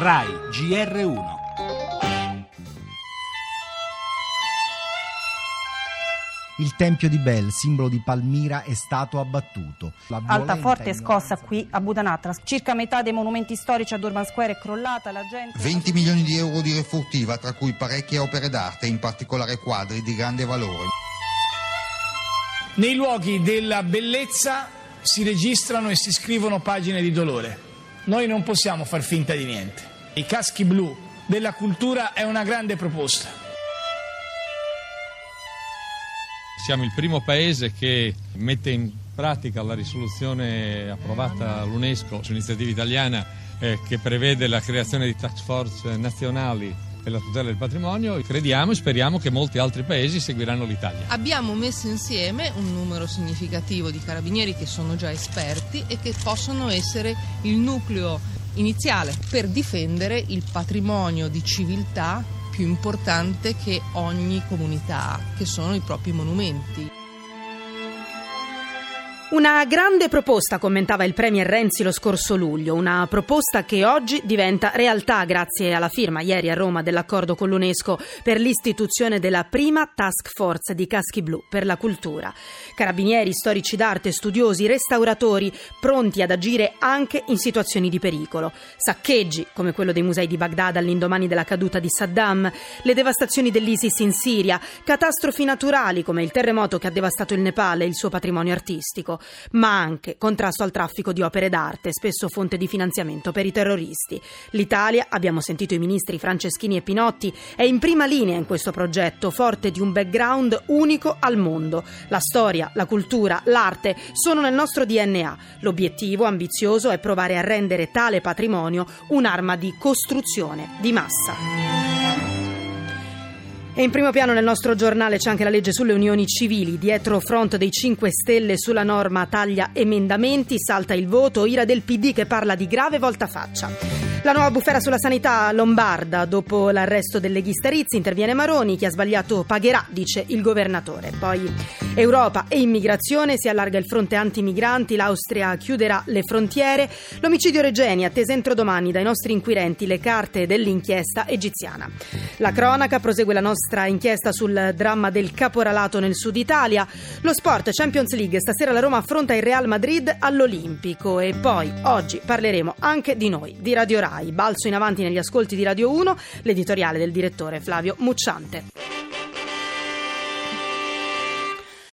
RAI GR1 Il tempio di Bel, simbolo di Palmira, è stato abbattuto. La Alta forte scossa qui a Budanatra. Circa metà dei monumenti storici a Durban Square è crollata. La gente... 20 milioni di euro di refurtiva, tra cui parecchie opere d'arte, in particolare quadri di grande valore. Nei luoghi della bellezza si registrano e si scrivono pagine di dolore. Noi non possiamo far finta di niente. I caschi blu della cultura è una grande proposta. Siamo il primo paese che mette in pratica la risoluzione approvata all'UNESCO su iniziativa italiana eh, che prevede la creazione di task force nazionali per la tutela del patrimonio. Crediamo e speriamo che molti altri paesi seguiranno l'Italia. Abbiamo messo insieme un numero significativo di carabinieri che sono già esperti e che possono essere il nucleo iniziale per difendere il patrimonio di civiltà più importante che ogni comunità ha, che sono i propri monumenti. Una grande proposta, commentava il Premier Renzi lo scorso luglio, una proposta che oggi diventa realtà grazie alla firma ieri a Roma dell'accordo con l'UNESCO per l'istituzione della prima task force di caschi blu per la cultura. Carabinieri, storici d'arte, studiosi, restauratori pronti ad agire anche in situazioni di pericolo. Saccheggi, come quello dei musei di Baghdad all'indomani della caduta di Saddam, le devastazioni dell'ISIS in Siria, catastrofi naturali come il terremoto che ha devastato il Nepal e il suo patrimonio artistico ma anche contrasto al traffico di opere d'arte, spesso fonte di finanziamento per i terroristi. L'Italia, abbiamo sentito i ministri Franceschini e Pinotti, è in prima linea in questo progetto, forte di un background unico al mondo. La storia, la cultura, l'arte sono nel nostro DNA. L'obiettivo ambizioso è provare a rendere tale patrimonio un'arma di costruzione di massa. E in primo piano nel nostro giornale c'è anche la legge sulle unioni civili. Dietro front dei 5 Stelle sulla norma taglia emendamenti, salta il voto, ira del PD che parla di grave voltafaccia. La nuova bufera sulla sanità lombarda. Dopo l'arresto del leghista Rizzi interviene Maroni. Chi ha sbagliato pagherà, dice il governatore. Poi Europa e immigrazione. Si allarga il fronte antimigranti. L'Austria chiuderà le frontiere. L'omicidio Regeni attesa entro domani dai nostri inquirenti le carte dell'inchiesta egiziana. La cronaca prosegue la nostra inchiesta sul dramma del caporalato nel sud Italia. Lo sport Champions League. Stasera la Roma affronta il Real Madrid all'Olimpico. E poi oggi parleremo anche di noi, di Radio Rai. Balzo in avanti negli ascolti di Radio 1, l'editoriale del direttore Flavio Mucciante.